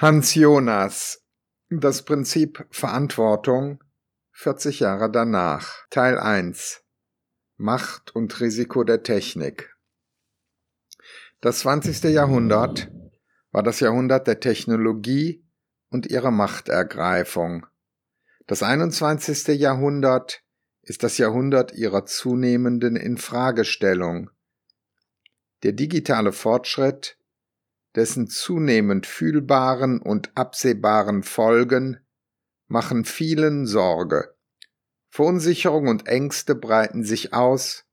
Hans Jonas Das Prinzip Verantwortung 40 Jahre danach Teil 1 Macht und Risiko der Technik Das 20. Jahrhundert war das Jahrhundert der Technologie und ihrer Machtergreifung. Das 21. Jahrhundert ist das Jahrhundert ihrer zunehmenden Infragestellung. Der digitale Fortschritt dessen zunehmend fühlbaren und absehbaren Folgen machen vielen Sorge. Verunsicherung und Ängste breiten sich aus,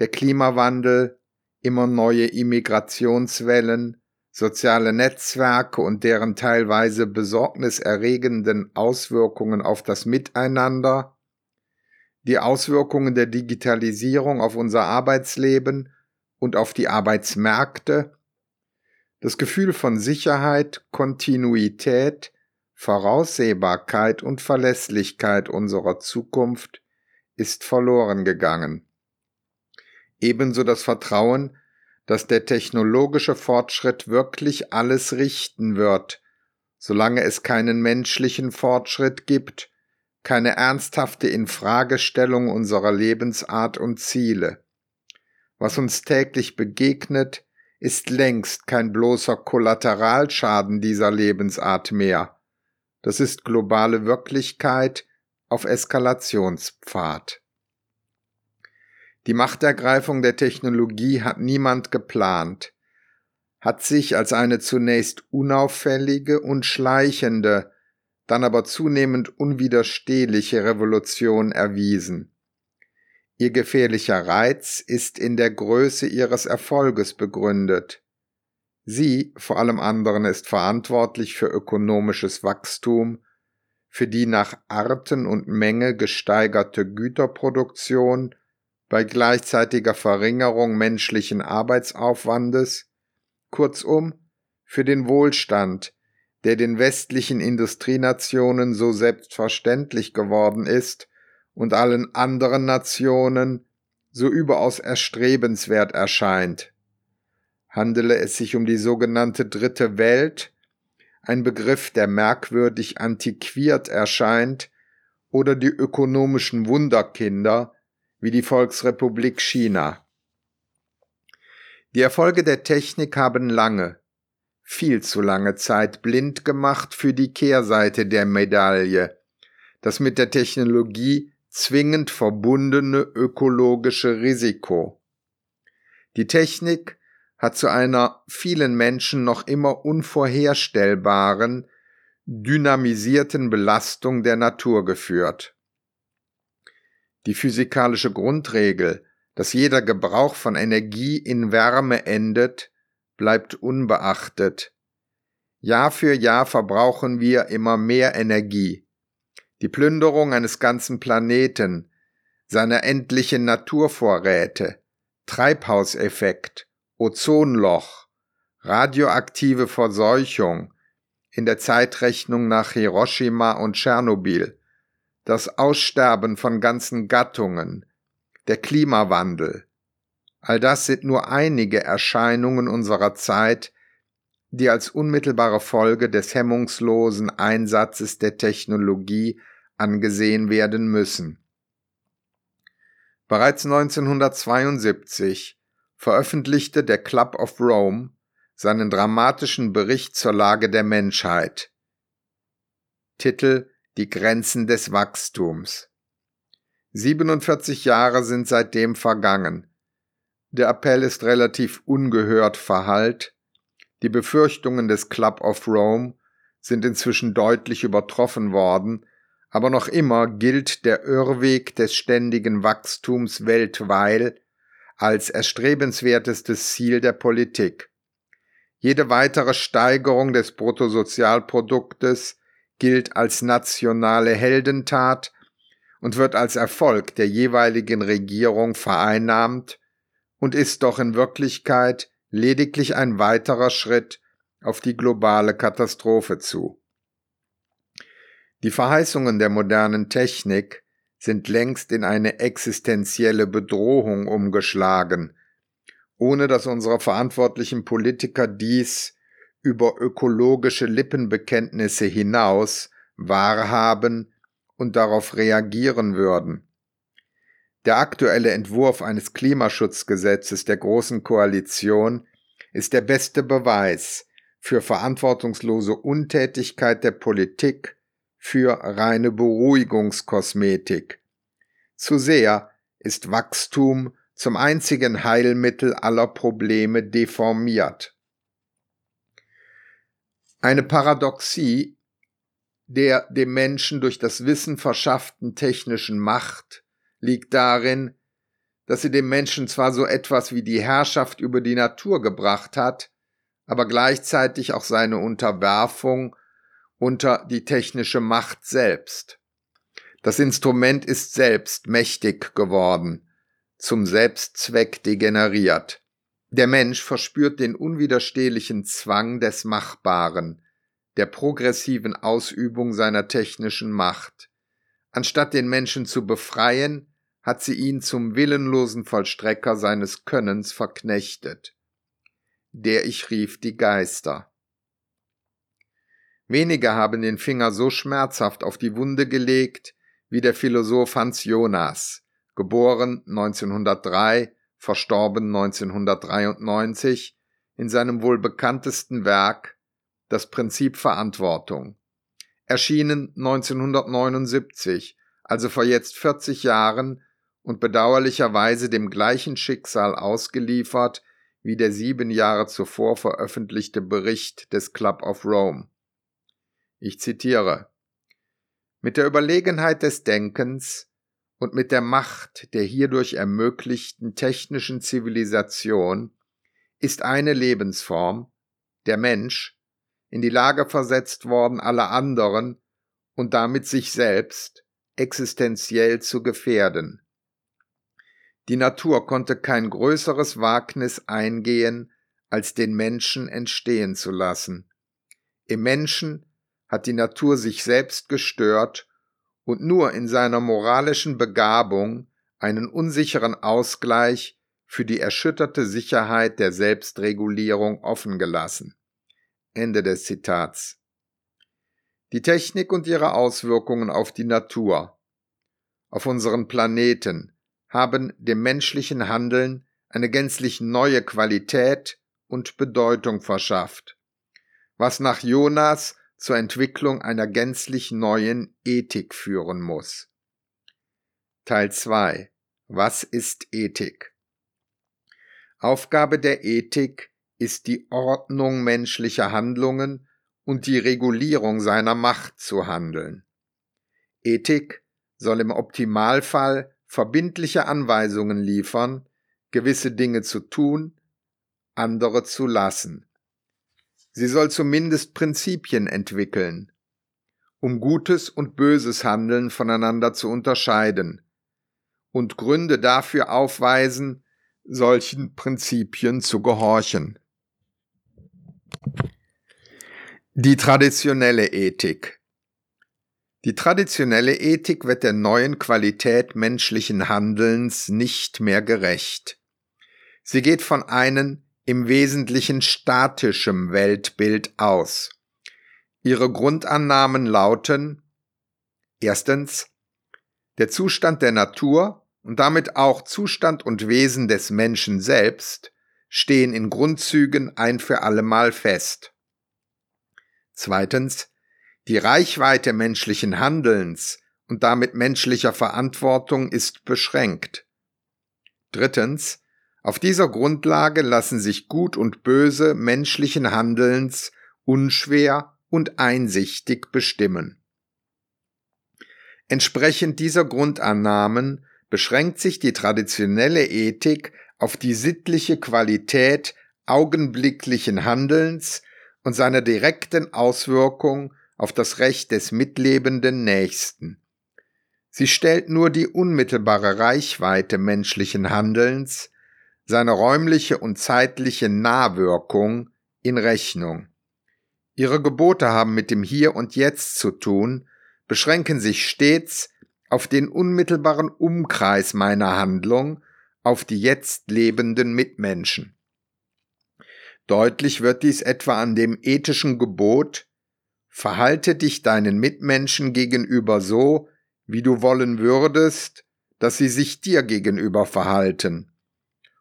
der Klimawandel, immer neue Immigrationswellen, soziale Netzwerke und deren teilweise besorgniserregenden Auswirkungen auf das Miteinander, die Auswirkungen der Digitalisierung auf unser Arbeitsleben und auf die Arbeitsmärkte, das Gefühl von Sicherheit, Kontinuität, Voraussehbarkeit und Verlässlichkeit unserer Zukunft ist verloren gegangen. Ebenso das Vertrauen, dass der technologische Fortschritt wirklich alles richten wird, solange es keinen menschlichen Fortschritt gibt, keine ernsthafte Infragestellung unserer Lebensart und Ziele. Was uns täglich begegnet, ist längst kein bloßer Kollateralschaden dieser Lebensart mehr. Das ist globale Wirklichkeit auf Eskalationspfad. Die Machtergreifung der Technologie hat niemand geplant, hat sich als eine zunächst unauffällige und schleichende, dann aber zunehmend unwiderstehliche Revolution erwiesen. Ihr gefährlicher Reiz ist in der Größe ihres Erfolges begründet. Sie, vor allem anderen, ist verantwortlich für ökonomisches Wachstum, für die nach Arten und Menge gesteigerte Güterproduktion bei gleichzeitiger Verringerung menschlichen Arbeitsaufwandes, kurzum für den Wohlstand, der den westlichen Industrienationen so selbstverständlich geworden ist und allen anderen Nationen so überaus erstrebenswert erscheint. Handele es sich um die sogenannte Dritte Welt, ein Begriff, der merkwürdig antiquiert erscheint, oder die ökonomischen Wunderkinder, wie die Volksrepublik China. Die Erfolge der Technik haben lange, viel zu lange Zeit blind gemacht für die Kehrseite der Medaille, das mit der Technologie zwingend verbundene ökologische Risiko. Die Technik hat zu einer vielen Menschen noch immer unvorherstellbaren, dynamisierten Belastung der Natur geführt. Die physikalische Grundregel, dass jeder Gebrauch von Energie in Wärme endet, bleibt unbeachtet. Jahr für Jahr verbrauchen wir immer mehr Energie die Plünderung eines ganzen Planeten, seine endlichen Naturvorräte, Treibhauseffekt, Ozonloch, radioaktive Verseuchung, in der Zeitrechnung nach Hiroshima und Tschernobyl, das Aussterben von ganzen Gattungen, der Klimawandel, all das sind nur einige Erscheinungen unserer Zeit, die als unmittelbare Folge des hemmungslosen Einsatzes der Technologie angesehen werden müssen. Bereits 1972 veröffentlichte der Club of Rome seinen dramatischen Bericht zur Lage der Menschheit. Titel Die Grenzen des Wachstums. 47 Jahre sind seitdem vergangen. Der Appell ist relativ ungehört verhallt, die Befürchtungen des Club of Rome sind inzwischen deutlich übertroffen worden, aber noch immer gilt der Irrweg des ständigen Wachstums weltweit als erstrebenswertestes Ziel der Politik. Jede weitere Steigerung des Bruttosozialproduktes gilt als nationale Heldentat und wird als Erfolg der jeweiligen Regierung vereinnahmt und ist doch in Wirklichkeit lediglich ein weiterer Schritt auf die globale Katastrophe zu. Die Verheißungen der modernen Technik sind längst in eine existenzielle Bedrohung umgeschlagen, ohne dass unsere verantwortlichen Politiker dies über ökologische Lippenbekenntnisse hinaus wahrhaben und darauf reagieren würden. Der aktuelle Entwurf eines Klimaschutzgesetzes der Großen Koalition ist der beste Beweis für verantwortungslose Untätigkeit der Politik, für reine Beruhigungskosmetik. Zu sehr ist Wachstum zum einzigen Heilmittel aller Probleme deformiert. Eine Paradoxie der dem Menschen durch das Wissen verschafften technischen Macht liegt darin, dass sie dem Menschen zwar so etwas wie die Herrschaft über die Natur gebracht hat, aber gleichzeitig auch seine Unterwerfung unter die technische Macht selbst. Das Instrument ist selbst mächtig geworden, zum Selbstzweck degeneriert. Der Mensch verspürt den unwiderstehlichen Zwang des Machbaren, der progressiven Ausübung seiner technischen Macht. Anstatt den Menschen zu befreien, hat sie ihn zum willenlosen Vollstrecker seines Könnens verknechtet. Der ich rief die Geister. Wenige haben den Finger so schmerzhaft auf die Wunde gelegt wie der Philosoph Hans Jonas, geboren 1903, verstorben 1993, in seinem wohl bekanntesten Werk Das Prinzip Verantwortung. Erschienen 1979, also vor jetzt 40 Jahren und bedauerlicherweise dem gleichen Schicksal ausgeliefert wie der sieben Jahre zuvor veröffentlichte Bericht des Club of Rome. Ich zitiere Mit der Überlegenheit des Denkens und mit der Macht der hierdurch ermöglichten technischen Zivilisation ist eine Lebensform, der Mensch, in die Lage versetzt worden, alle anderen und damit sich selbst existenziell zu gefährden. Die Natur konnte kein größeres Wagnis eingehen, als den Menschen entstehen zu lassen. Im Menschen hat die Natur sich selbst gestört und nur in seiner moralischen Begabung einen unsicheren Ausgleich für die erschütterte Sicherheit der Selbstregulierung offen gelassen. Ende des Zitats. Die Technik und ihre Auswirkungen auf die Natur, auf unseren Planeten, haben dem menschlichen Handeln eine gänzlich neue Qualität und Bedeutung verschafft, was nach Jonas zur Entwicklung einer gänzlich neuen Ethik führen muss. Teil 2 Was ist Ethik? Aufgabe der Ethik ist die Ordnung menschlicher Handlungen und die Regulierung seiner Macht zu handeln. Ethik soll im Optimalfall verbindliche Anweisungen liefern, gewisse Dinge zu tun, andere zu lassen. Sie soll zumindest Prinzipien entwickeln, um gutes und böses Handeln voneinander zu unterscheiden und Gründe dafür aufweisen, solchen Prinzipien zu gehorchen. Die traditionelle Ethik Die traditionelle Ethik wird der neuen Qualität menschlichen Handelns nicht mehr gerecht. Sie geht von einem im Wesentlichen statischem Weltbild aus. Ihre Grundannahmen lauten Erstens der Zustand der Natur und damit auch Zustand und Wesen des Menschen selbst stehen in Grundzügen ein für allemal fest. Zweitens die Reichweite menschlichen Handelns und damit menschlicher Verantwortung ist beschränkt. Drittens auf dieser Grundlage lassen sich Gut und Böse menschlichen Handelns unschwer und einsichtig bestimmen. Entsprechend dieser Grundannahmen beschränkt sich die traditionelle Ethik auf die sittliche Qualität augenblicklichen Handelns und seiner direkten Auswirkung auf das Recht des mitlebenden Nächsten. Sie stellt nur die unmittelbare Reichweite menschlichen Handelns, seine räumliche und zeitliche Nahwirkung in Rechnung. Ihre Gebote haben mit dem Hier und Jetzt zu tun, beschränken sich stets auf den unmittelbaren Umkreis meiner Handlung, auf die jetzt lebenden Mitmenschen. Deutlich wird dies etwa an dem ethischen Gebot Verhalte dich deinen Mitmenschen gegenüber so, wie du wollen würdest, dass sie sich dir gegenüber verhalten.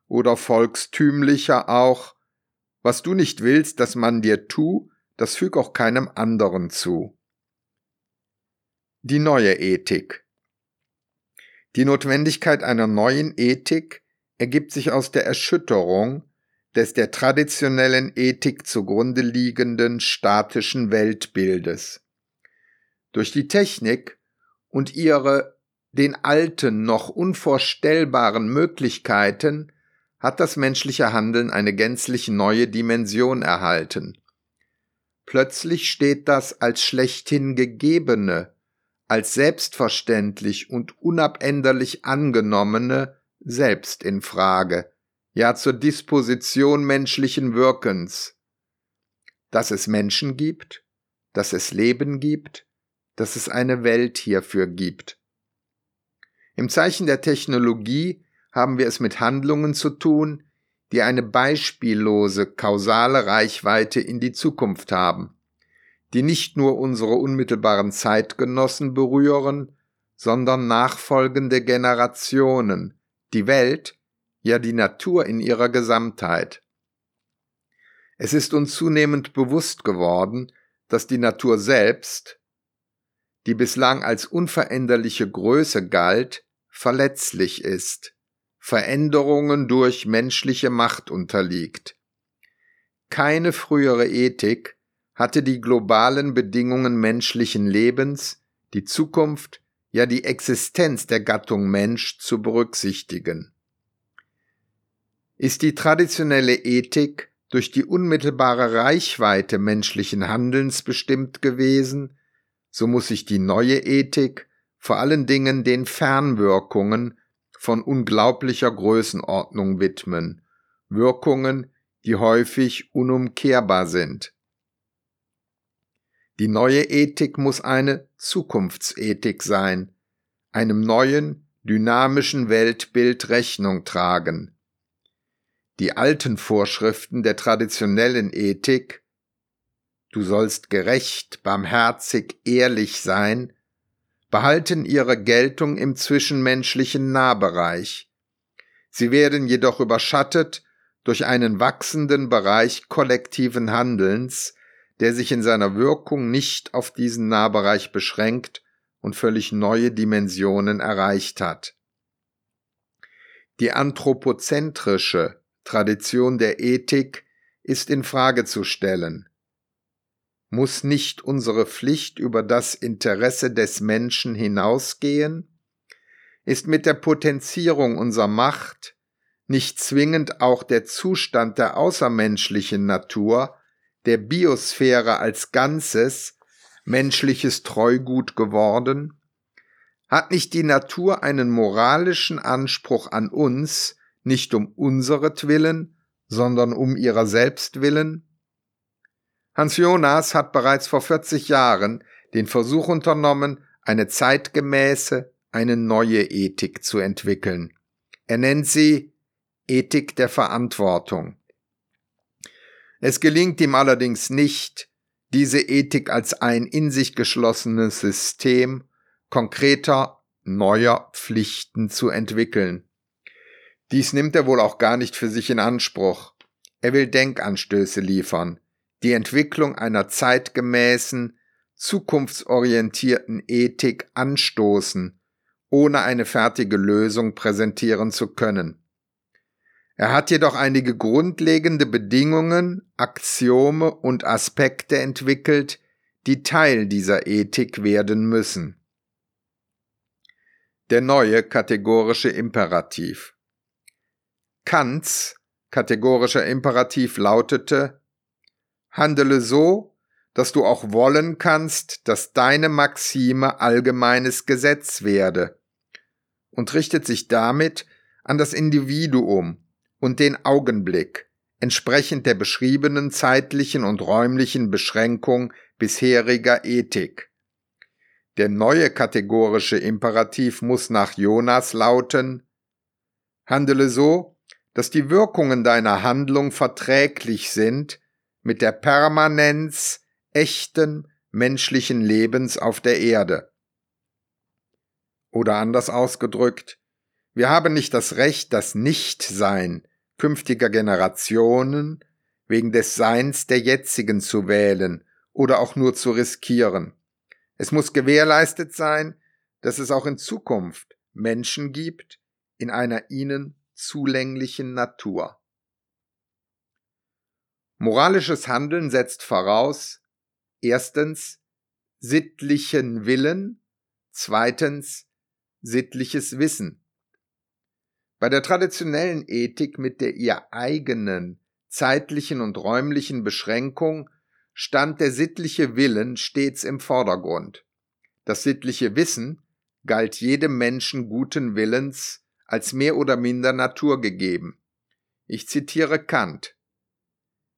Oder volkstümlicher auch, was du nicht willst, dass man dir tu, das füg auch keinem anderen zu. Die neue Ethik. Die Notwendigkeit einer neuen Ethik ergibt sich aus der Erschütterung des der traditionellen Ethik zugrunde liegenden statischen Weltbildes. Durch die Technik und ihre den alten noch unvorstellbaren Möglichkeiten hat das menschliche Handeln eine gänzlich neue Dimension erhalten. Plötzlich steht das als schlechthin gegebene, als selbstverständlich und unabänderlich angenommene selbst in Frage, ja zur Disposition menschlichen Wirkens. Dass es Menschen gibt, dass es Leben gibt, dass es eine Welt hierfür gibt. Im Zeichen der Technologie haben wir es mit Handlungen zu tun, die eine beispiellose kausale Reichweite in die Zukunft haben, die nicht nur unsere unmittelbaren Zeitgenossen berühren, sondern nachfolgende Generationen, die Welt, ja die Natur in ihrer Gesamtheit. Es ist uns zunehmend bewusst geworden, dass die Natur selbst, die bislang als unveränderliche Größe galt, verletzlich ist, Veränderungen durch menschliche Macht unterliegt. Keine frühere Ethik hatte die globalen Bedingungen menschlichen Lebens, die Zukunft, ja die Existenz der Gattung Mensch zu berücksichtigen. Ist die traditionelle Ethik durch die unmittelbare Reichweite menschlichen Handelns bestimmt gewesen, so muss sich die neue Ethik vor allen Dingen den Fernwirkungen von unglaublicher Größenordnung widmen, Wirkungen, die häufig unumkehrbar sind. Die neue Ethik muss eine Zukunftsethik sein, einem neuen, dynamischen Weltbild Rechnung tragen die alten Vorschriften der traditionellen Ethik, du sollst gerecht, barmherzig, ehrlich sein, behalten ihre Geltung im zwischenmenschlichen Nahbereich. Sie werden jedoch überschattet durch einen wachsenden Bereich kollektiven Handelns, der sich in seiner Wirkung nicht auf diesen Nahbereich beschränkt und völlig neue Dimensionen erreicht hat. Die anthropozentrische, Tradition der Ethik ist in Frage zu stellen. Muss nicht unsere Pflicht über das Interesse des Menschen hinausgehen? Ist mit der Potenzierung unserer Macht nicht zwingend auch der Zustand der außermenschlichen Natur, der Biosphäre als Ganzes, menschliches Treugut geworden? Hat nicht die Natur einen moralischen Anspruch an uns, nicht um unseretwillen, sondern um ihrer selbst willen? Hans Jonas hat bereits vor 40 Jahren den Versuch unternommen, eine zeitgemäße, eine neue Ethik zu entwickeln. Er nennt sie Ethik der Verantwortung. Es gelingt ihm allerdings nicht, diese Ethik als ein in sich geschlossenes System konkreter, neuer Pflichten zu entwickeln. Dies nimmt er wohl auch gar nicht für sich in Anspruch. Er will Denkanstöße liefern, die Entwicklung einer zeitgemäßen, zukunftsorientierten Ethik anstoßen, ohne eine fertige Lösung präsentieren zu können. Er hat jedoch einige grundlegende Bedingungen, Axiome und Aspekte entwickelt, die Teil dieser Ethik werden müssen. Der neue kategorische Imperativ. Kants kategorischer Imperativ lautete Handele so, dass du auch wollen kannst, dass deine Maxime allgemeines Gesetz werde, und richtet sich damit an das Individuum und den Augenblick, entsprechend der beschriebenen zeitlichen und räumlichen Beschränkung bisheriger Ethik. Der neue kategorische Imperativ muss nach Jonas lauten Handele so, dass die Wirkungen deiner Handlung verträglich sind mit der Permanenz echten menschlichen Lebens auf der Erde. Oder anders ausgedrückt, wir haben nicht das Recht, das Nichtsein künftiger Generationen wegen des Seins der jetzigen zu wählen oder auch nur zu riskieren. Es muss gewährleistet sein, dass es auch in Zukunft Menschen gibt in einer ihnen zulänglichen Natur. Moralisches Handeln setzt voraus erstens sittlichen Willen, zweitens sittliches Wissen. Bei der traditionellen Ethik mit der ihr eigenen zeitlichen und räumlichen Beschränkung stand der sittliche Willen stets im Vordergrund. Das sittliche Wissen galt jedem Menschen guten Willens als mehr oder minder naturgegeben. Ich zitiere Kant.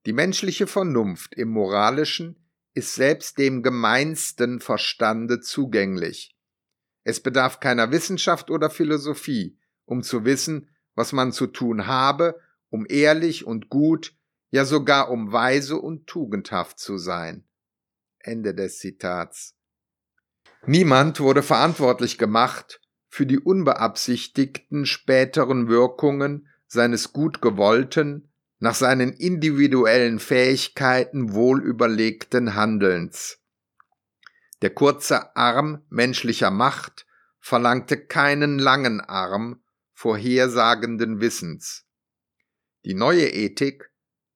Die menschliche Vernunft im Moralischen ist selbst dem gemeinsten Verstande zugänglich. Es bedarf keiner Wissenschaft oder Philosophie, um zu wissen, was man zu tun habe, um ehrlich und gut, ja sogar um weise und tugendhaft zu sein. Ende des Zitats. Niemand wurde verantwortlich gemacht für die unbeabsichtigten späteren Wirkungen seines gut gewollten, nach seinen individuellen Fähigkeiten wohlüberlegten Handelns. Der kurze Arm menschlicher Macht verlangte keinen langen Arm vorhersagenden Wissens. Die neue Ethik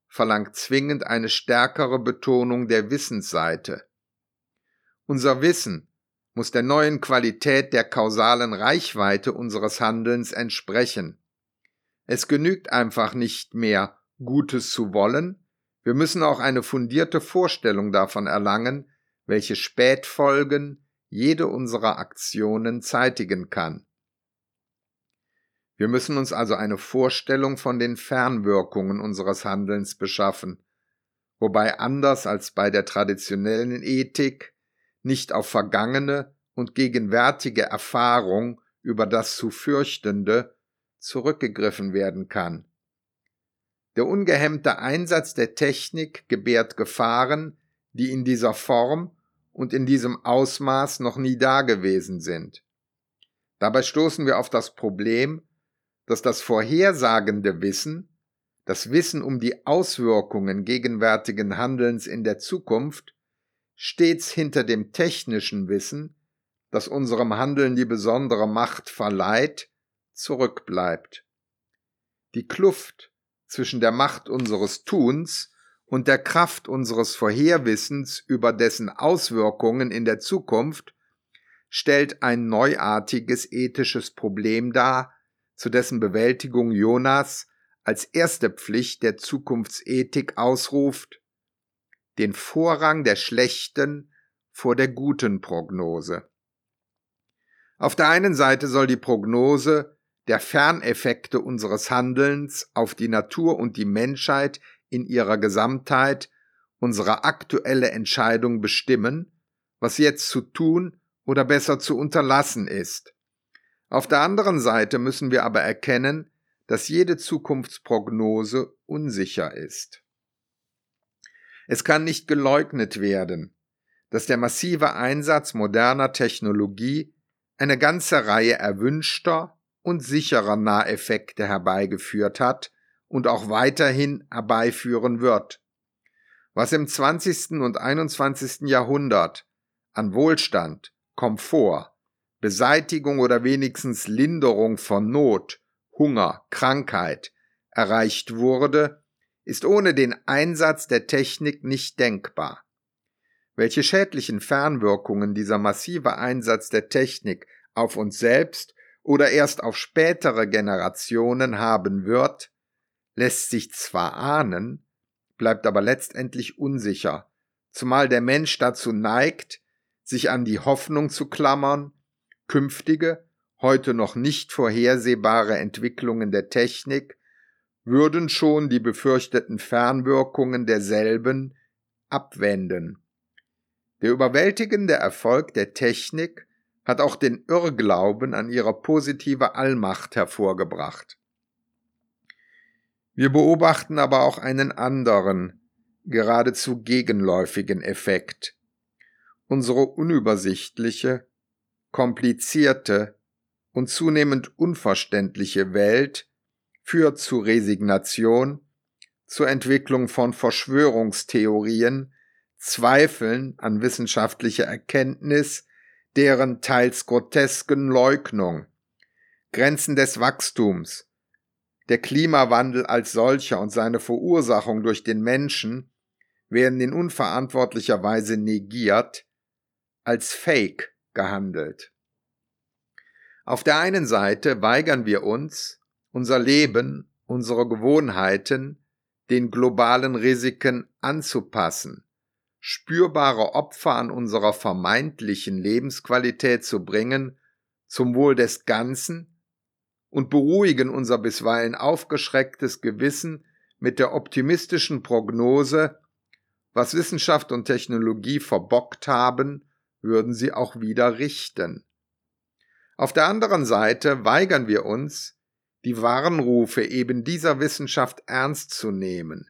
verlangt zwingend eine stärkere Betonung der Wissensseite. Unser Wissen muss der neuen Qualität der kausalen Reichweite unseres Handelns entsprechen. Es genügt einfach nicht mehr, Gutes zu wollen, wir müssen auch eine fundierte Vorstellung davon erlangen, welche Spätfolgen jede unserer Aktionen zeitigen kann. Wir müssen uns also eine Vorstellung von den Fernwirkungen unseres Handelns beschaffen, wobei anders als bei der traditionellen Ethik nicht auf vergangene und gegenwärtige Erfahrung über das zu fürchtende zurückgegriffen werden kann. Der ungehemmte Einsatz der Technik gebärt Gefahren, die in dieser Form und in diesem Ausmaß noch nie dagewesen sind. Dabei stoßen wir auf das Problem, dass das vorhersagende Wissen, das Wissen um die Auswirkungen gegenwärtigen Handelns in der Zukunft, stets hinter dem technischen Wissen, das unserem Handeln die besondere Macht verleiht, zurückbleibt. Die Kluft zwischen der Macht unseres Tuns und der Kraft unseres Vorherwissens über dessen Auswirkungen in der Zukunft stellt ein neuartiges ethisches Problem dar, zu dessen Bewältigung Jonas als erste Pflicht der Zukunftsethik ausruft den Vorrang der schlechten vor der guten Prognose. Auf der einen Seite soll die Prognose der Ferneffekte unseres Handelns auf die Natur und die Menschheit in ihrer Gesamtheit unsere aktuelle Entscheidung bestimmen, was jetzt zu tun oder besser zu unterlassen ist. Auf der anderen Seite müssen wir aber erkennen, dass jede Zukunftsprognose unsicher ist. Es kann nicht geleugnet werden, dass der massive Einsatz moderner Technologie eine ganze Reihe erwünschter und sicherer Naheffekte herbeigeführt hat und auch weiterhin herbeiführen wird. Was im 20. und 21. Jahrhundert an Wohlstand, Komfort, Beseitigung oder wenigstens Linderung von Not, Hunger, Krankheit erreicht wurde, ist ohne den Einsatz der Technik nicht denkbar. Welche schädlichen Fernwirkungen dieser massive Einsatz der Technik auf uns selbst oder erst auf spätere Generationen haben wird, lässt sich zwar ahnen, bleibt aber letztendlich unsicher, zumal der Mensch dazu neigt, sich an die Hoffnung zu klammern, künftige, heute noch nicht vorhersehbare Entwicklungen der Technik würden schon die befürchteten Fernwirkungen derselben abwenden. Der überwältigende Erfolg der Technik hat auch den Irrglauben an ihre positive Allmacht hervorgebracht. Wir beobachten aber auch einen anderen, geradezu gegenläufigen Effekt. Unsere unübersichtliche, komplizierte und zunehmend unverständliche Welt führt zu Resignation, zur Entwicklung von Verschwörungstheorien, Zweifeln an wissenschaftlicher Erkenntnis, deren teils grotesken Leugnung, Grenzen des Wachstums, der Klimawandel als solcher und seine Verursachung durch den Menschen werden in unverantwortlicher Weise negiert, als Fake gehandelt. Auf der einen Seite weigern wir uns, unser Leben, unsere Gewohnheiten den globalen Risiken anzupassen, spürbare Opfer an unserer vermeintlichen Lebensqualität zu bringen, zum Wohl des Ganzen und beruhigen unser bisweilen aufgeschrecktes Gewissen mit der optimistischen Prognose, was Wissenschaft und Technologie verbockt haben, würden sie auch wieder richten. Auf der anderen Seite weigern wir uns, die Warnrufe eben dieser Wissenschaft ernst zu nehmen,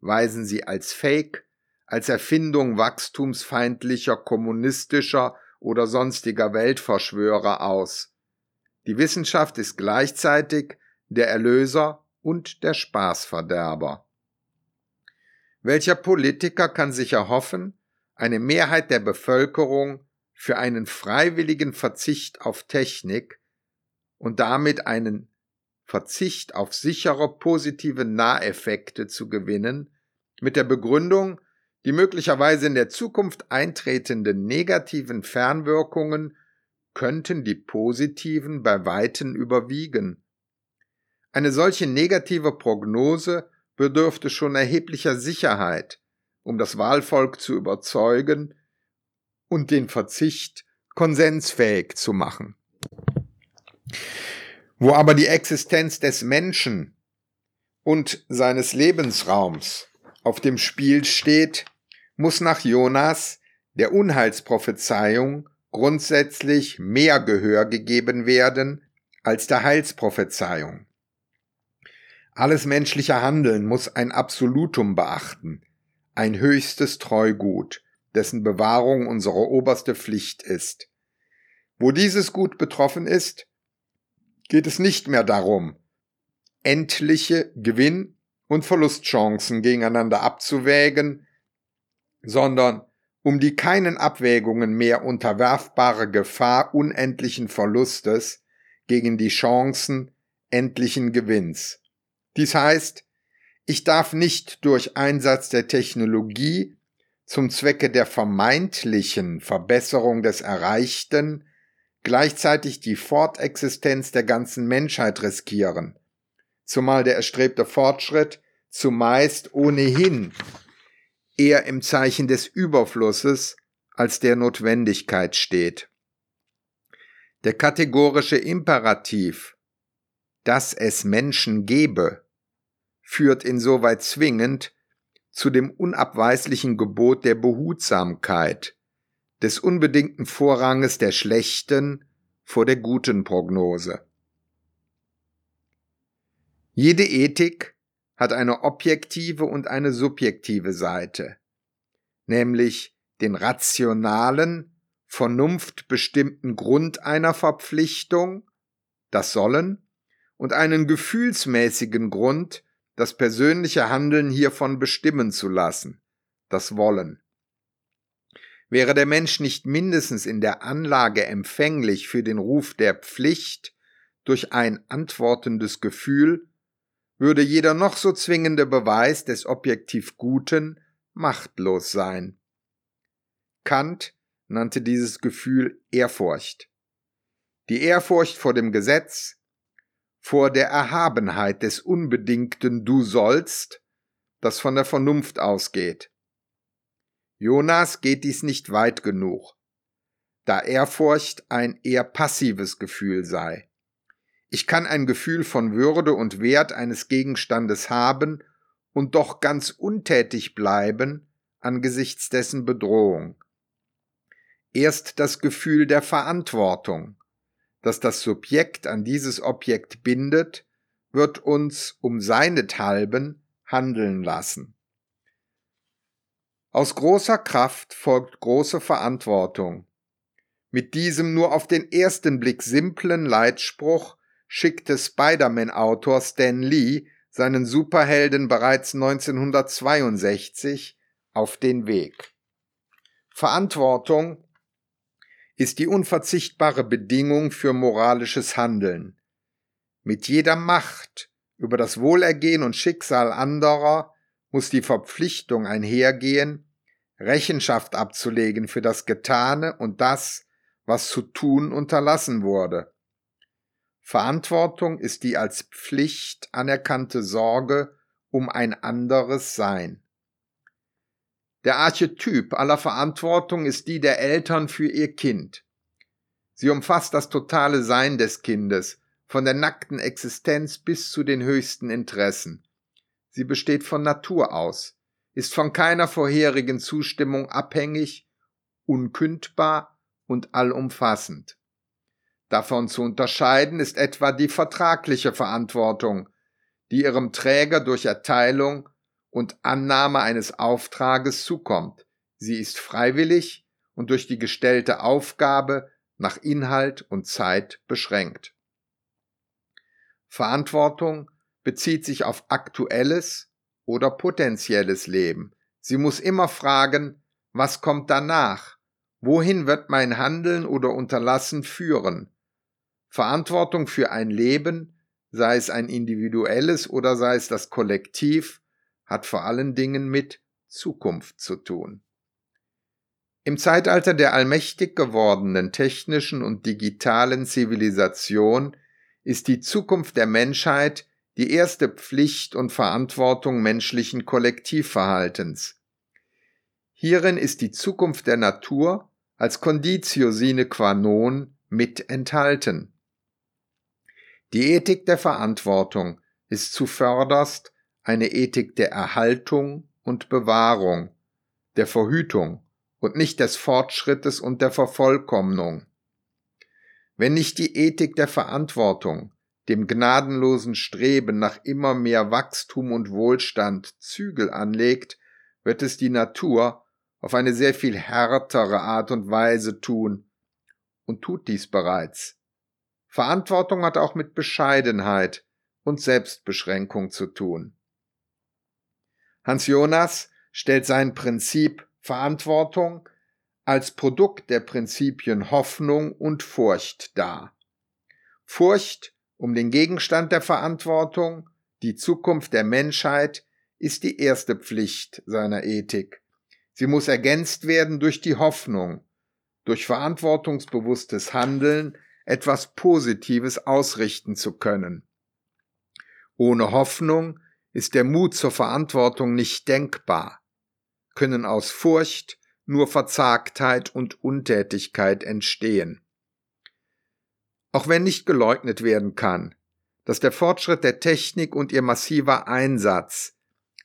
weisen sie als Fake, als Erfindung wachstumsfeindlicher, kommunistischer oder sonstiger Weltverschwörer aus. Die Wissenschaft ist gleichzeitig der Erlöser und der Spaßverderber. Welcher Politiker kann sich erhoffen, eine Mehrheit der Bevölkerung für einen freiwilligen Verzicht auf Technik und damit einen Verzicht auf sichere positive Naheffekte zu gewinnen, mit der Begründung, die möglicherweise in der Zukunft eintretenden negativen Fernwirkungen könnten die positiven bei Weitem überwiegen. Eine solche negative Prognose bedürfte schon erheblicher Sicherheit, um das Wahlvolk zu überzeugen und den Verzicht konsensfähig zu machen. Wo aber die Existenz des Menschen und seines Lebensraums auf dem Spiel steht, muss nach Jonas der Unheilsprophezeiung grundsätzlich mehr Gehör gegeben werden als der Heilsprophezeiung. Alles menschliche Handeln muss ein Absolutum beachten, ein höchstes Treugut, dessen Bewahrung unsere oberste Pflicht ist. Wo dieses Gut betroffen ist, geht es nicht mehr darum, endliche Gewinn- und Verlustchancen gegeneinander abzuwägen, sondern um die keinen Abwägungen mehr unterwerfbare Gefahr unendlichen Verlustes gegen die Chancen endlichen Gewinns. Dies heißt, ich darf nicht durch Einsatz der Technologie zum Zwecke der vermeintlichen Verbesserung des Erreichten gleichzeitig die Fortexistenz der ganzen Menschheit riskieren, zumal der erstrebte Fortschritt zumeist ohnehin eher im Zeichen des Überflusses als der Notwendigkeit steht. Der kategorische Imperativ, dass es Menschen gebe, führt insoweit zwingend zu dem unabweislichen Gebot der Behutsamkeit, des unbedingten Vorranges der schlechten vor der guten Prognose. Jede Ethik hat eine objektive und eine subjektive Seite, nämlich den rationalen, vernunftbestimmten Grund einer Verpflichtung, das Sollen, und einen gefühlsmäßigen Grund, das persönliche Handeln hiervon bestimmen zu lassen, das Wollen. Wäre der Mensch nicht mindestens in der Anlage empfänglich für den Ruf der Pflicht durch ein antwortendes Gefühl, würde jeder noch so zwingende Beweis des objektiv Guten machtlos sein. Kant nannte dieses Gefühl Ehrfurcht. Die Ehrfurcht vor dem Gesetz, vor der Erhabenheit des unbedingten Du sollst, das von der Vernunft ausgeht. Jonas geht dies nicht weit genug, da Ehrfurcht ein eher passives Gefühl sei. Ich kann ein Gefühl von Würde und Wert eines Gegenstandes haben und doch ganz untätig bleiben angesichts dessen Bedrohung. Erst das Gefühl der Verantwortung, das das Subjekt an dieses Objekt bindet, wird uns um seinethalben handeln lassen. Aus großer Kraft folgt große Verantwortung. Mit diesem nur auf den ersten Blick simplen Leitspruch schickte Spider-Man-Autor Stan Lee seinen Superhelden bereits 1962 auf den Weg. Verantwortung ist die unverzichtbare Bedingung für moralisches Handeln. Mit jeder Macht über das Wohlergehen und Schicksal anderer muss die Verpflichtung einhergehen, Rechenschaft abzulegen für das Getane und das, was zu tun unterlassen wurde. Verantwortung ist die als Pflicht anerkannte Sorge um ein anderes Sein. Der Archetyp aller Verantwortung ist die der Eltern für ihr Kind. Sie umfasst das totale Sein des Kindes, von der nackten Existenz bis zu den höchsten Interessen. Sie besteht von Natur aus, ist von keiner vorherigen Zustimmung abhängig, unkündbar und allumfassend. Davon zu unterscheiden ist etwa die vertragliche Verantwortung, die ihrem Träger durch Erteilung und Annahme eines Auftrages zukommt. Sie ist freiwillig und durch die gestellte Aufgabe nach Inhalt und Zeit beschränkt. Verantwortung bezieht sich auf aktuelles oder potenzielles Leben. Sie muss immer fragen, was kommt danach? Wohin wird mein Handeln oder Unterlassen führen? Verantwortung für ein Leben, sei es ein individuelles oder sei es das Kollektiv, hat vor allen Dingen mit Zukunft zu tun. Im Zeitalter der allmächtig gewordenen technischen und digitalen Zivilisation ist die Zukunft der Menschheit die erste Pflicht und Verantwortung menschlichen Kollektivverhaltens. Hierin ist die Zukunft der Natur als Conditio sine qua non mit enthalten. Die Ethik der Verantwortung ist zuvörderst eine Ethik der Erhaltung und Bewahrung, der Verhütung und nicht des Fortschrittes und der Vervollkommnung. Wenn nicht die Ethik der Verantwortung dem gnadenlosen Streben nach immer mehr Wachstum und Wohlstand Zügel anlegt, wird es die Natur auf eine sehr viel härtere Art und Weise tun und tut dies bereits. Verantwortung hat auch mit Bescheidenheit und Selbstbeschränkung zu tun. Hans Jonas stellt sein Prinzip Verantwortung als Produkt der Prinzipien Hoffnung und Furcht dar. Furcht um den Gegenstand der Verantwortung, die Zukunft der Menschheit, ist die erste Pflicht seiner Ethik. Sie muss ergänzt werden durch die Hoffnung, durch verantwortungsbewusstes Handeln etwas Positives ausrichten zu können. Ohne Hoffnung ist der Mut zur Verantwortung nicht denkbar, können aus Furcht nur Verzagtheit und Untätigkeit entstehen. Auch wenn nicht geleugnet werden kann, dass der Fortschritt der Technik und ihr massiver Einsatz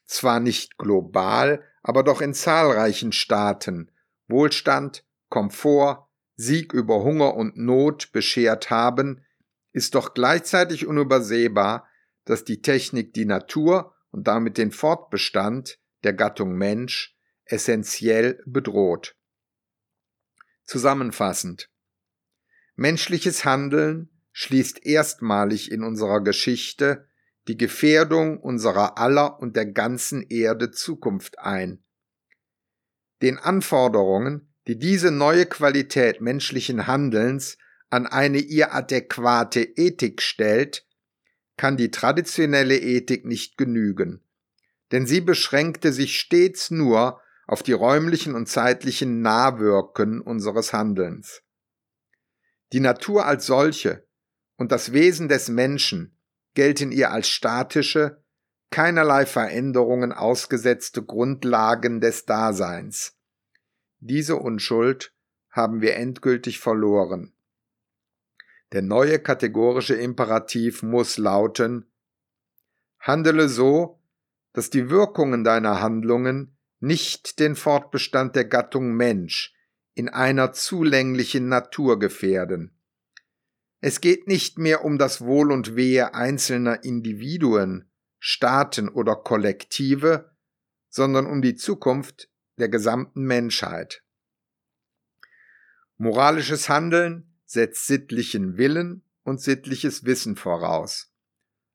zwar nicht global, aber doch in zahlreichen Staaten Wohlstand, Komfort, Sieg über Hunger und Not beschert haben, ist doch gleichzeitig unübersehbar, dass die Technik die Natur und damit den Fortbestand der Gattung Mensch essentiell bedroht. Zusammenfassend. Menschliches Handeln schließt erstmalig in unserer Geschichte die Gefährdung unserer aller und der ganzen Erde Zukunft ein. Den Anforderungen, die diese neue Qualität menschlichen Handelns an eine ihr adäquate Ethik stellt, kann die traditionelle Ethik nicht genügen, denn sie beschränkte sich stets nur auf die räumlichen und zeitlichen Nahwirken unseres Handelns. Die Natur als solche und das Wesen des Menschen gelten ihr als statische, keinerlei Veränderungen ausgesetzte Grundlagen des Daseins. Diese Unschuld haben wir endgültig verloren. Der neue kategorische Imperativ muss lauten Handele so, dass die Wirkungen deiner Handlungen nicht den Fortbestand der Gattung Mensch in einer zulänglichen Natur gefährden. Es geht nicht mehr um das Wohl und Wehe einzelner Individuen, Staaten oder Kollektive, sondern um die Zukunft der gesamten Menschheit. Moralisches Handeln setzt sittlichen Willen und sittliches Wissen voraus.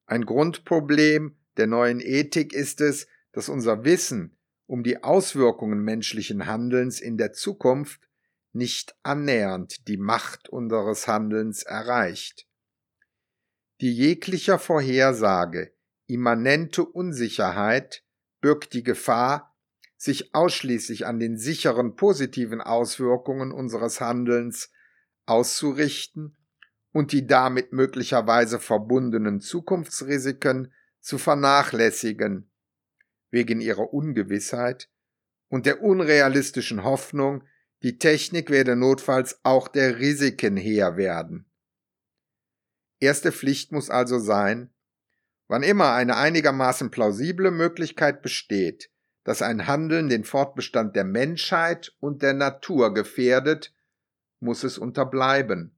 Ein Grundproblem der neuen Ethik ist es, dass unser Wissen um die Auswirkungen menschlichen Handelns in der Zukunft nicht annähernd die Macht unseres Handelns erreicht. Die jeglicher Vorhersage immanente Unsicherheit birgt die Gefahr, sich ausschließlich an den sicheren positiven Auswirkungen unseres Handelns auszurichten und die damit möglicherweise verbundenen Zukunftsrisiken zu vernachlässigen, wegen ihrer Ungewissheit und der unrealistischen Hoffnung, die Technik werde notfalls auch der Risiken Herr werden. Erste Pflicht muss also sein, wann immer eine einigermaßen plausible Möglichkeit besteht, dass ein Handeln den Fortbestand der Menschheit und der Natur gefährdet, muss es unterbleiben.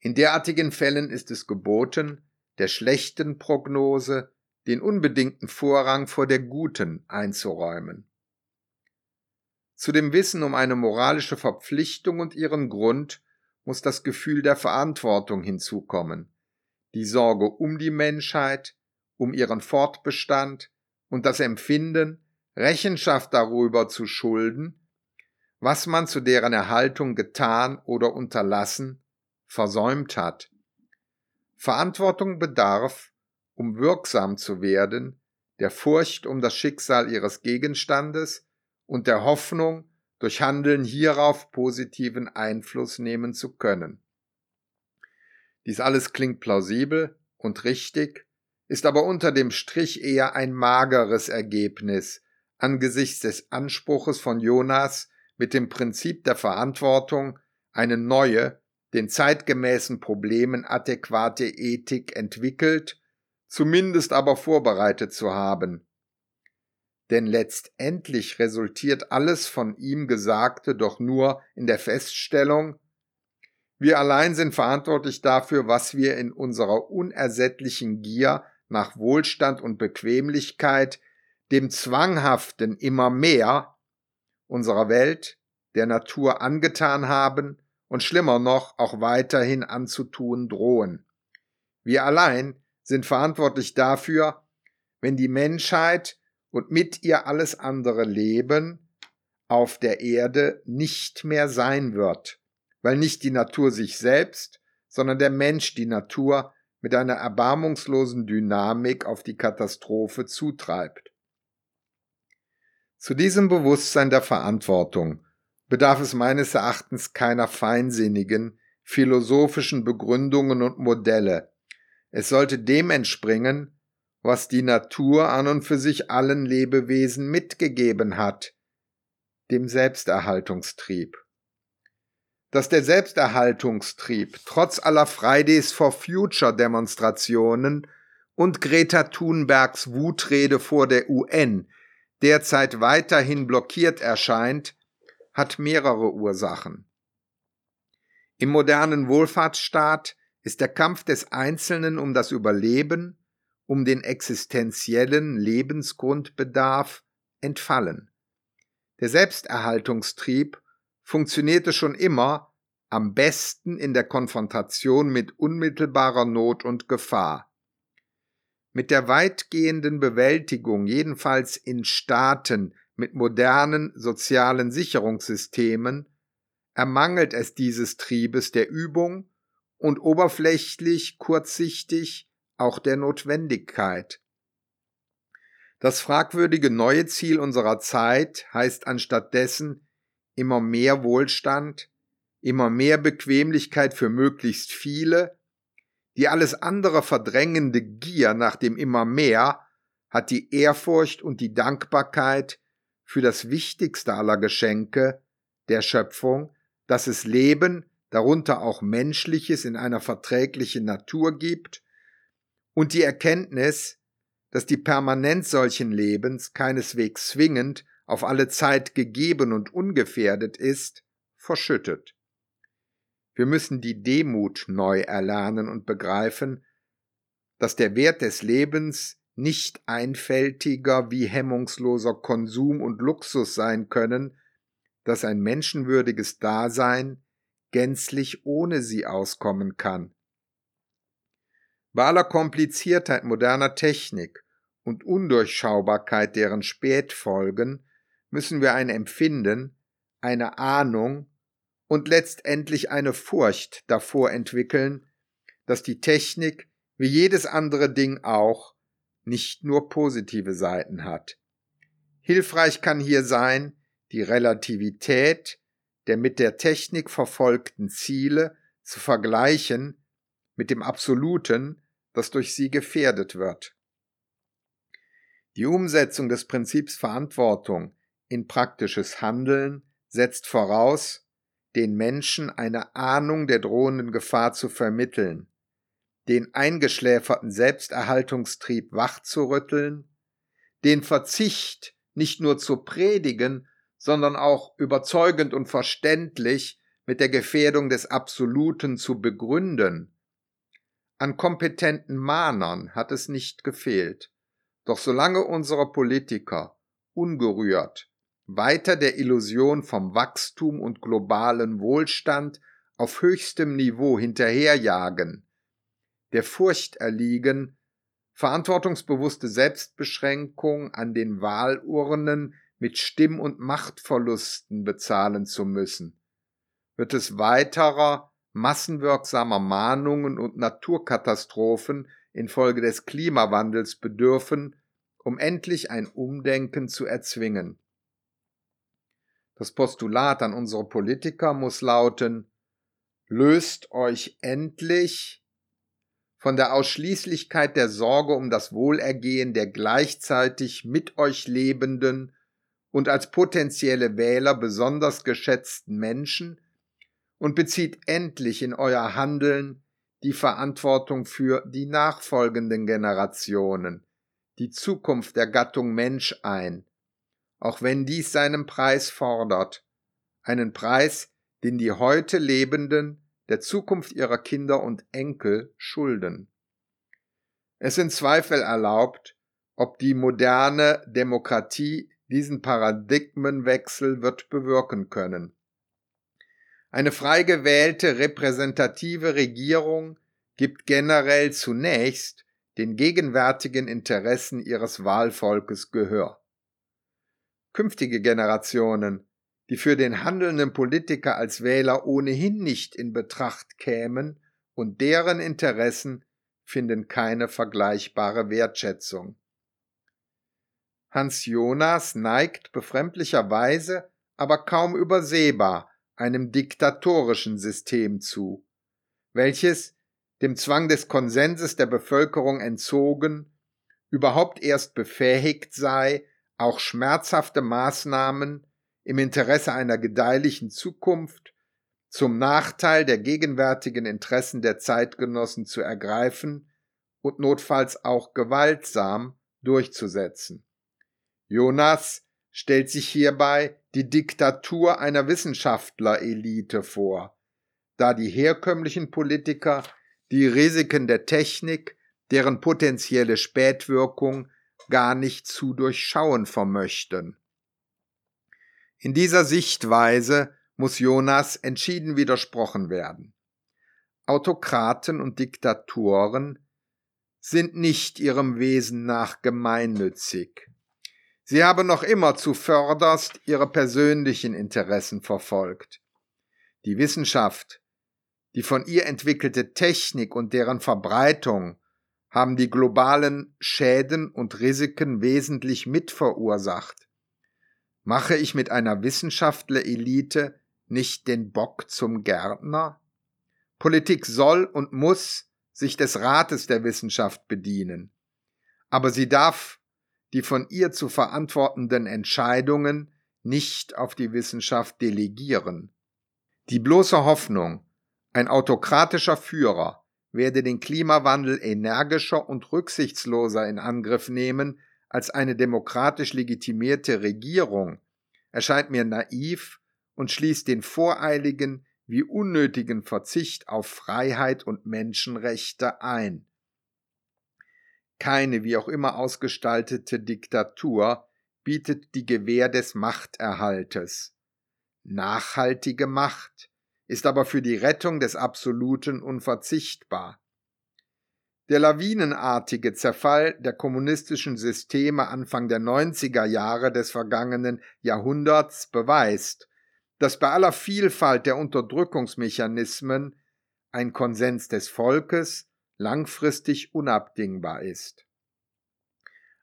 In derartigen Fällen ist es geboten, der schlechten Prognose den unbedingten Vorrang vor der guten einzuräumen. Zu dem Wissen um eine moralische Verpflichtung und ihren Grund muss das Gefühl der Verantwortung hinzukommen, die Sorge um die Menschheit, um ihren Fortbestand und das Empfinden, Rechenschaft darüber zu schulden, was man zu deren Erhaltung getan oder unterlassen, versäumt hat. Verantwortung bedarf, um wirksam zu werden, der Furcht um das Schicksal ihres Gegenstandes und der Hoffnung, durch Handeln hierauf positiven Einfluss nehmen zu können. Dies alles klingt plausibel und richtig, ist aber unter dem Strich eher ein mageres Ergebnis angesichts des Anspruches von Jonas mit dem Prinzip der Verantwortung eine neue, den zeitgemäßen Problemen adäquate Ethik entwickelt, zumindest aber vorbereitet zu haben. Denn letztendlich resultiert alles von ihm Gesagte doch nur in der Feststellung, wir allein sind verantwortlich dafür, was wir in unserer unersättlichen Gier nach Wohlstand und Bequemlichkeit dem zwanghaften immer mehr unserer Welt, der Natur angetan haben und schlimmer noch auch weiterhin anzutun drohen. Wir allein sind verantwortlich dafür, wenn die Menschheit und mit ihr alles andere Leben auf der Erde nicht mehr sein wird weil nicht die Natur sich selbst, sondern der Mensch die Natur mit einer erbarmungslosen Dynamik auf die Katastrophe zutreibt. Zu diesem Bewusstsein der Verantwortung bedarf es meines Erachtens keiner feinsinnigen, philosophischen Begründungen und Modelle. Es sollte dem entspringen, was die Natur an und für sich allen Lebewesen mitgegeben hat, dem Selbsterhaltungstrieb dass der Selbsterhaltungstrieb trotz aller Fridays for Future Demonstrationen und Greta Thunbergs Wutrede vor der UN derzeit weiterhin blockiert erscheint, hat mehrere Ursachen. Im modernen Wohlfahrtsstaat ist der Kampf des Einzelnen um das Überleben, um den existenziellen Lebensgrundbedarf entfallen. Der Selbsterhaltungstrieb funktionierte schon immer am besten in der Konfrontation mit unmittelbarer Not und Gefahr. Mit der weitgehenden Bewältigung, jedenfalls in Staaten mit modernen sozialen Sicherungssystemen, ermangelt es dieses Triebes der Übung und oberflächlich, kurzsichtig auch der Notwendigkeit. Das fragwürdige neue Ziel unserer Zeit heißt anstattdessen immer mehr Wohlstand, immer mehr Bequemlichkeit für möglichst viele, die alles andere verdrängende Gier nach dem immer mehr hat die Ehrfurcht und die Dankbarkeit für das wichtigste aller Geschenke der Schöpfung, dass es Leben, darunter auch menschliches, in einer verträglichen Natur gibt, und die Erkenntnis, dass die Permanenz solchen Lebens keineswegs zwingend auf alle Zeit gegeben und ungefährdet ist, verschüttet. Wir müssen die Demut neu erlernen und begreifen, dass der Wert des Lebens nicht einfältiger wie hemmungsloser Konsum und Luxus sein können, dass ein menschenwürdiges Dasein gänzlich ohne sie auskommen kann. Bei aller Kompliziertheit moderner Technik und Undurchschaubarkeit deren Spätfolgen müssen wir ein Empfinden, eine Ahnung und letztendlich eine Furcht davor entwickeln, dass die Technik, wie jedes andere Ding auch, nicht nur positive Seiten hat. Hilfreich kann hier sein, die Relativität der mit der Technik verfolgten Ziele zu vergleichen mit dem Absoluten, das durch sie gefährdet wird. Die Umsetzung des Prinzips Verantwortung in praktisches Handeln setzt voraus, den Menschen eine Ahnung der drohenden Gefahr zu vermitteln, den eingeschläferten Selbsterhaltungstrieb wachzurütteln, den Verzicht nicht nur zu predigen, sondern auch überzeugend und verständlich mit der Gefährdung des Absoluten zu begründen. An kompetenten Mahnern hat es nicht gefehlt. Doch solange unsere Politiker ungerührt weiter der Illusion vom Wachstum und globalen Wohlstand auf höchstem Niveau hinterherjagen, der Furcht erliegen, verantwortungsbewusste Selbstbeschränkung an den Wahlurnen mit Stimm- und Machtverlusten bezahlen zu müssen, wird es weiterer massenwirksamer Mahnungen und Naturkatastrophen infolge des Klimawandels bedürfen, um endlich ein Umdenken zu erzwingen. Das Postulat an unsere Politiker muss lauten Löst euch endlich von der Ausschließlichkeit der Sorge um das Wohlergehen der gleichzeitig mit euch lebenden und als potenzielle Wähler besonders geschätzten Menschen und bezieht endlich in euer Handeln die Verantwortung für die nachfolgenden Generationen, die Zukunft der Gattung Mensch ein, auch wenn dies seinen Preis fordert, einen Preis, den die heute Lebenden der Zukunft ihrer Kinder und Enkel schulden. Es in Zweifel erlaubt, ob die moderne Demokratie diesen Paradigmenwechsel wird bewirken können. Eine frei gewählte repräsentative Regierung gibt generell zunächst den gegenwärtigen Interessen ihres Wahlvolkes Gehör. Künftige Generationen die für den handelnden Politiker als Wähler ohnehin nicht in Betracht kämen, und deren Interessen finden keine vergleichbare Wertschätzung. Hans Jonas neigt befremdlicherweise, aber kaum übersehbar einem diktatorischen System zu, welches, dem Zwang des Konsenses der Bevölkerung entzogen, überhaupt erst befähigt sei, auch schmerzhafte Maßnahmen im Interesse einer gedeihlichen Zukunft zum Nachteil der gegenwärtigen Interessen der Zeitgenossen zu ergreifen und notfalls auch gewaltsam durchzusetzen. Jonas stellt sich hierbei die Diktatur einer Wissenschaftlerelite vor, da die herkömmlichen Politiker die Risiken der Technik, deren potenzielle Spätwirkung gar nicht zu durchschauen vermöchten. In dieser Sichtweise muss Jonas entschieden widersprochen werden. Autokraten und Diktatoren sind nicht ihrem Wesen nach gemeinnützig. Sie haben noch immer zuvörderst ihre persönlichen Interessen verfolgt. Die Wissenschaft, die von ihr entwickelte Technik und deren Verbreitung haben die globalen Schäden und Risiken wesentlich mitverursacht. Mache ich mit einer Wissenschaftlerelite nicht den Bock zum Gärtner? Politik soll und muss sich des Rates der Wissenschaft bedienen. Aber sie darf die von ihr zu verantwortenden Entscheidungen nicht auf die Wissenschaft delegieren. Die bloße Hoffnung, ein autokratischer Führer werde den Klimawandel energischer und rücksichtsloser in Angriff nehmen, als eine demokratisch legitimierte Regierung erscheint mir naiv und schließt den voreiligen wie unnötigen Verzicht auf Freiheit und Menschenrechte ein. Keine wie auch immer ausgestaltete Diktatur bietet die Gewähr des Machterhaltes. Nachhaltige Macht ist aber für die Rettung des Absoluten unverzichtbar. Der lawinenartige Zerfall der kommunistischen Systeme Anfang der 90er Jahre des vergangenen Jahrhunderts beweist, dass bei aller Vielfalt der Unterdrückungsmechanismen ein Konsens des Volkes langfristig unabdingbar ist.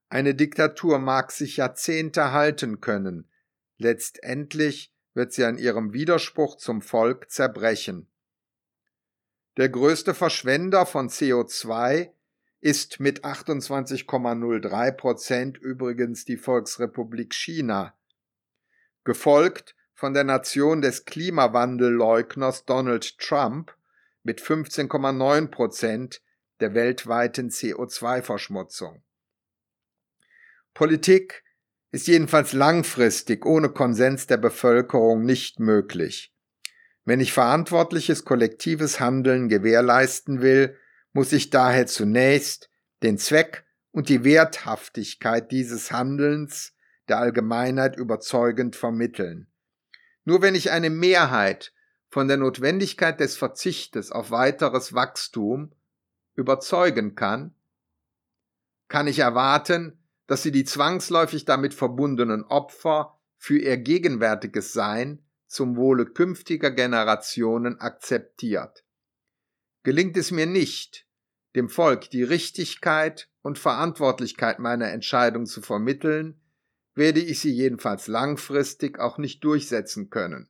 Eine Diktatur mag sich Jahrzehnte halten können, letztendlich wird sie an ihrem Widerspruch zum Volk zerbrechen. Der größte Verschwender von CO2 ist mit 28,03 Prozent übrigens die Volksrepublik China, gefolgt von der Nation des Klimawandelleugners Donald Trump mit 15,9 Prozent der weltweiten CO2-Verschmutzung. Politik ist jedenfalls langfristig ohne Konsens der Bevölkerung nicht möglich. Wenn ich verantwortliches kollektives Handeln gewährleisten will, muss ich daher zunächst den Zweck und die Werthaftigkeit dieses Handelns der Allgemeinheit überzeugend vermitteln. Nur wenn ich eine Mehrheit von der Notwendigkeit des Verzichtes auf weiteres Wachstum überzeugen kann, kann ich erwarten, dass sie die zwangsläufig damit verbundenen Opfer für ihr gegenwärtiges Sein zum Wohle künftiger Generationen akzeptiert. Gelingt es mir nicht, dem Volk die Richtigkeit und Verantwortlichkeit meiner Entscheidung zu vermitteln, werde ich sie jedenfalls langfristig auch nicht durchsetzen können.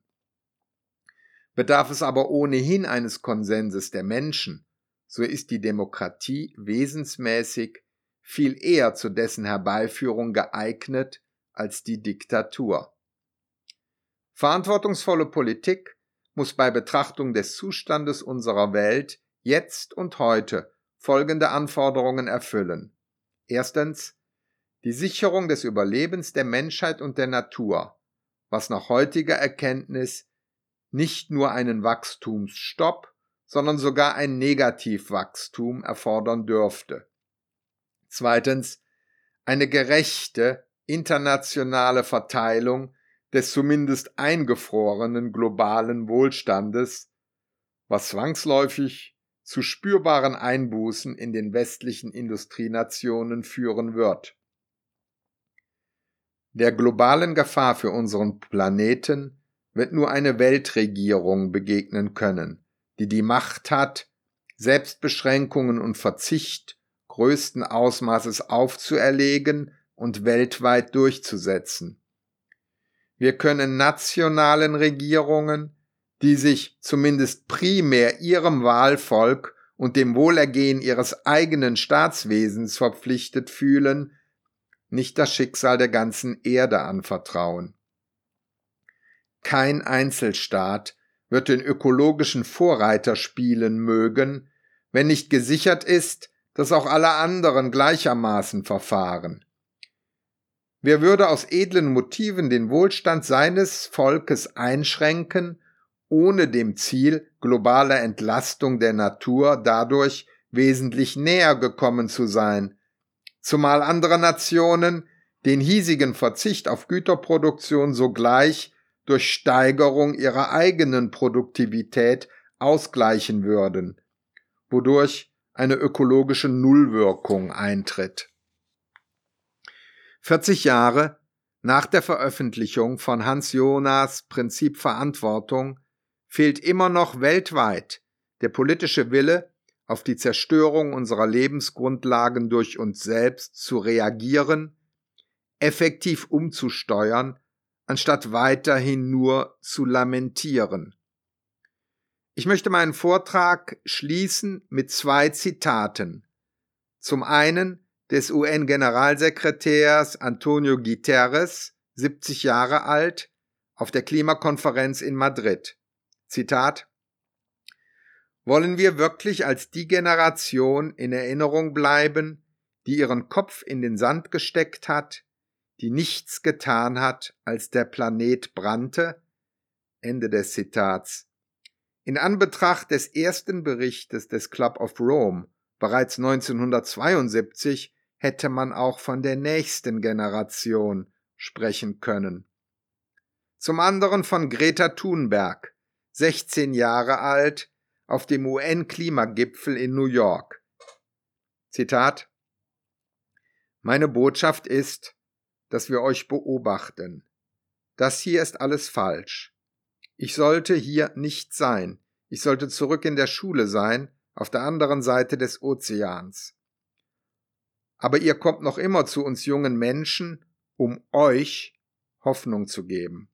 Bedarf es aber ohnehin eines Konsenses der Menschen, so ist die Demokratie wesensmäßig viel eher zu dessen Herbeiführung geeignet als die Diktatur. Verantwortungsvolle Politik muss bei Betrachtung des Zustandes unserer Welt jetzt und heute folgende Anforderungen erfüllen. Erstens die Sicherung des Überlebens der Menschheit und der Natur, was nach heutiger Erkenntnis nicht nur einen Wachstumsstopp, sondern sogar ein Negativwachstum erfordern dürfte. Zweitens, eine gerechte internationale Verteilung des zumindest eingefrorenen globalen Wohlstandes, was zwangsläufig zu spürbaren Einbußen in den westlichen Industrienationen führen wird. Der globalen Gefahr für unseren Planeten wird nur eine Weltregierung begegnen können, die die Macht hat, Selbstbeschränkungen und Verzicht größten Ausmaßes aufzuerlegen und weltweit durchzusetzen. Wir können nationalen Regierungen, die sich zumindest primär ihrem Wahlvolk und dem Wohlergehen ihres eigenen Staatswesens verpflichtet fühlen, nicht das Schicksal der ganzen Erde anvertrauen. Kein Einzelstaat wird den ökologischen Vorreiter spielen mögen, wenn nicht gesichert ist, dass auch alle anderen gleichermaßen verfahren. Wer würde aus edlen Motiven den Wohlstand seines Volkes einschränken, ohne dem Ziel globaler Entlastung der Natur dadurch wesentlich näher gekommen zu sein, zumal andere Nationen den hiesigen Verzicht auf Güterproduktion sogleich durch Steigerung ihrer eigenen Produktivität ausgleichen würden, wodurch eine ökologische Nullwirkung eintritt. 40 Jahre nach der Veröffentlichung von Hans Jonas Prinzip Verantwortung fehlt immer noch weltweit der politische Wille, auf die Zerstörung unserer Lebensgrundlagen durch uns selbst zu reagieren, effektiv umzusteuern, anstatt weiterhin nur zu lamentieren. Ich möchte meinen Vortrag schließen mit zwei Zitaten. Zum einen des UN-Generalsekretärs Antonio Guterres, 70 Jahre alt, auf der Klimakonferenz in Madrid. Zitat Wollen wir wirklich als die Generation in Erinnerung bleiben, die ihren Kopf in den Sand gesteckt hat, die nichts getan hat, als der Planet brannte? Ende des Zitats. In Anbetracht des ersten Berichtes des Club of Rome bereits 1972 hätte man auch von der nächsten Generation sprechen können. Zum anderen von Greta Thunberg, 16 Jahre alt, auf dem UN-Klimagipfel in New York. Zitat Meine Botschaft ist, dass wir euch beobachten. Das hier ist alles falsch. Ich sollte hier nicht sein. Ich sollte zurück in der Schule sein, auf der anderen Seite des Ozeans. Aber ihr kommt noch immer zu uns jungen Menschen, um euch Hoffnung zu geben.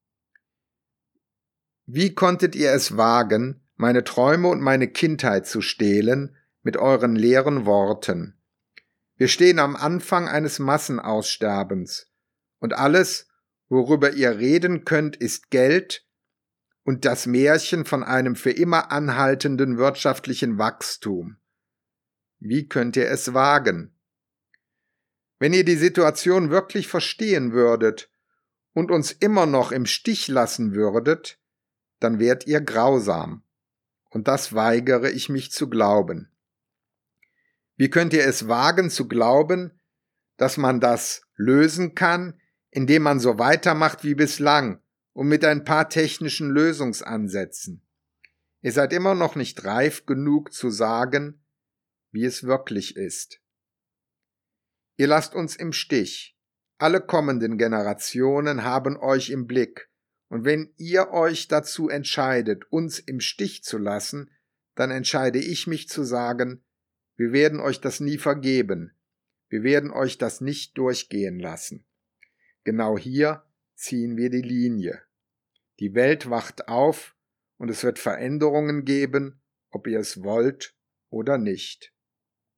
Wie konntet ihr es wagen, meine Träume und meine Kindheit zu stehlen mit euren leeren Worten? Wir stehen am Anfang eines Massenaussterbens, und alles, worüber ihr reden könnt, ist Geld und das Märchen von einem für immer anhaltenden wirtschaftlichen Wachstum. Wie könnt ihr es wagen? Wenn ihr die Situation wirklich verstehen würdet und uns immer noch im Stich lassen würdet, dann wärt ihr grausam. Und das weigere ich mich zu glauben. Wie könnt ihr es wagen zu glauben, dass man das lösen kann, indem man so weitermacht wie bislang und mit ein paar technischen Lösungsansätzen? Ihr seid immer noch nicht reif genug zu sagen, wie es wirklich ist. Ihr lasst uns im Stich. Alle kommenden Generationen haben euch im Blick, und wenn ihr euch dazu entscheidet, uns im Stich zu lassen, dann entscheide ich mich zu sagen, wir werden euch das nie vergeben, wir werden euch das nicht durchgehen lassen. Genau hier ziehen wir die Linie. Die Welt wacht auf und es wird Veränderungen geben, ob ihr es wollt oder nicht.